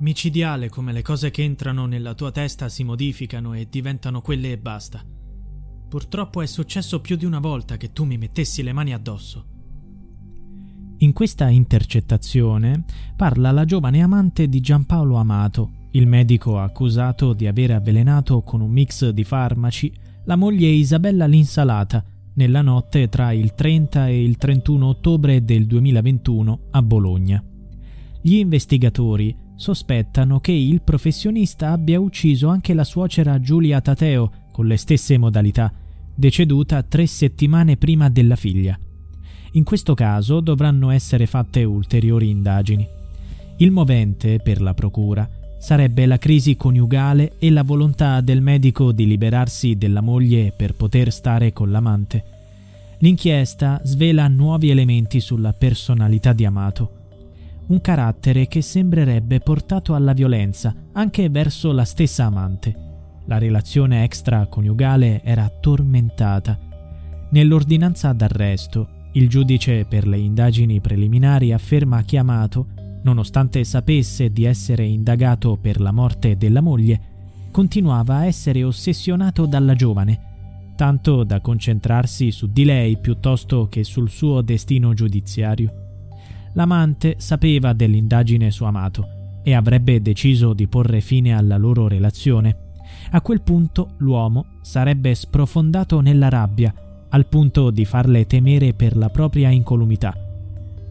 Micidiale come le cose che entrano nella tua testa si modificano e diventano quelle e basta. Purtroppo è successo più di una volta che tu mi mettessi le mani addosso. In questa intercettazione parla la giovane amante di Giampaolo Amato, il medico accusato di aver avvelenato con un mix di farmaci la moglie Isabella Linsalata nella notte tra il 30 e il 31 ottobre del 2021 a Bologna. Gli investigatori sospettano che il professionista abbia ucciso anche la suocera Giulia Tateo con le stesse modalità, deceduta tre settimane prima della figlia. In questo caso dovranno essere fatte ulteriori indagini. Il movente, per la procura, sarebbe la crisi coniugale e la volontà del medico di liberarsi della moglie per poter stare con l'amante. L'inchiesta svela nuovi elementi sulla personalità di Amato un carattere che sembrerebbe portato alla violenza anche verso la stessa amante. La relazione extraconiugale era tormentata. Nell'ordinanza d'arresto, il giudice per le indagini preliminari afferma che Amato, nonostante sapesse di essere indagato per la morte della moglie, continuava a essere ossessionato dalla giovane, tanto da concentrarsi su di lei piuttosto che sul suo destino giudiziario. L'amante sapeva dell'indagine su Amato e avrebbe deciso di porre fine alla loro relazione. A quel punto l'uomo sarebbe sprofondato nella rabbia, al punto di farle temere per la propria incolumità.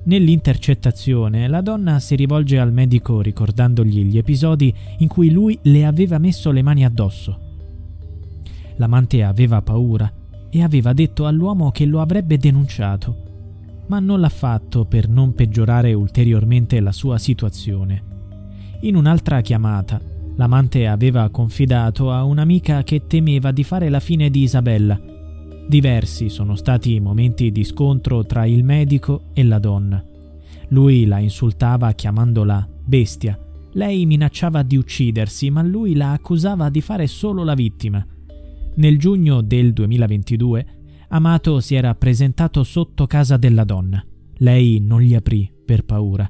Nell'intercettazione la donna si rivolge al medico ricordandogli gli episodi in cui lui le aveva messo le mani addosso. L'amante aveva paura e aveva detto all'uomo che lo avrebbe denunciato ma non l'ha fatto per non peggiorare ulteriormente la sua situazione. In un'altra chiamata, l'amante aveva confidato a un'amica che temeva di fare la fine di Isabella. Diversi sono stati i momenti di scontro tra il medico e la donna. Lui la insultava chiamandola bestia. Lei minacciava di uccidersi, ma lui la accusava di fare solo la vittima. Nel giugno del 2022 Amato si era presentato sotto casa della donna. Lei non gli aprì per paura.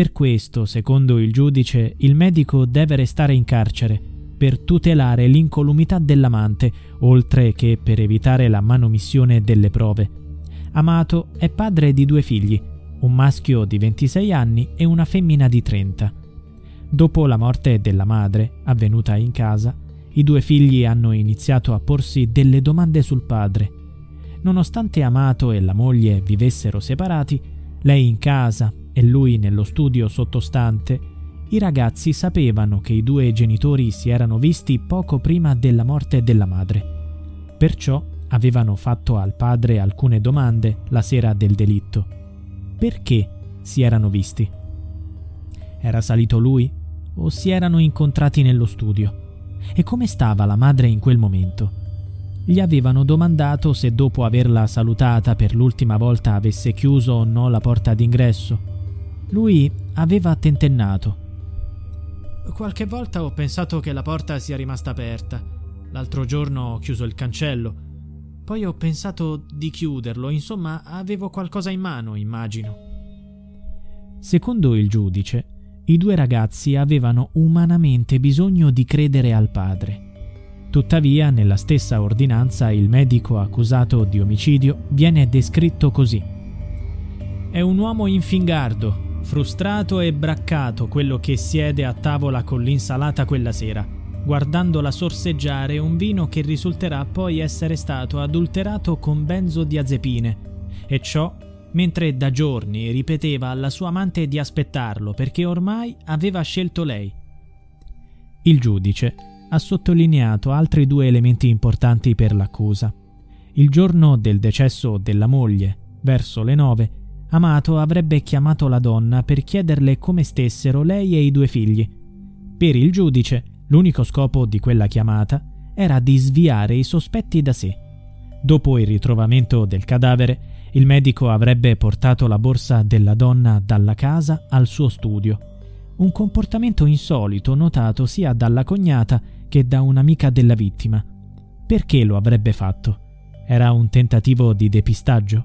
Per questo, secondo il giudice, il medico deve restare in carcere per tutelare l'incolumità dell'amante, oltre che per evitare la manomissione delle prove. Amato è padre di due figli, un maschio di 26 anni e una femmina di 30. Dopo la morte della madre, avvenuta in casa, i due figli hanno iniziato a porsi delle domande sul padre. Nonostante Amato e la moglie vivessero separati, lei in casa e lui nello studio sottostante, I ragazzi sapevano che i due genitori si erano visti poco prima della morte della madre. Perciò avevano fatto al padre alcune domande la sera del delitto. Perché si erano visti? Era salito lui o si erano incontrati nello studio? E come stava la madre in quel momento? Gli avevano domandato se dopo averla salutata per l'ultima volta avesse chiuso o no la porta d'ingresso. Lui aveva tentennato. Qualche volta ho pensato che la porta sia rimasta aperta. L'altro giorno ho chiuso il cancello. Poi ho pensato di chiuderlo, insomma avevo qualcosa in mano, immagino. Secondo il giudice, i due ragazzi avevano umanamente bisogno di credere al padre. Tuttavia, nella stessa ordinanza, il medico accusato di omicidio viene descritto così. È un uomo infingardo, frustrato e braccato quello che siede a tavola con l'insalata quella sera, guardandola sorseggiare un vino che risulterà poi essere stato adulterato con benzodiazepine, e ciò mentre da giorni ripeteva alla sua amante di aspettarlo perché ormai aveva scelto lei. Il giudice ha sottolineato altri due elementi importanti per l'accusa. Il giorno del decesso della moglie, verso le nove, Amato avrebbe chiamato la donna per chiederle come stessero lei e i due figli. Per il giudice, l'unico scopo di quella chiamata era di sviare i sospetti da sé. Dopo il ritrovamento del cadavere, il medico avrebbe portato la borsa della donna dalla casa al suo studio. Un comportamento insolito notato sia dalla cognata che da un'amica della vittima. Perché lo avrebbe fatto? Era un tentativo di depistaggio?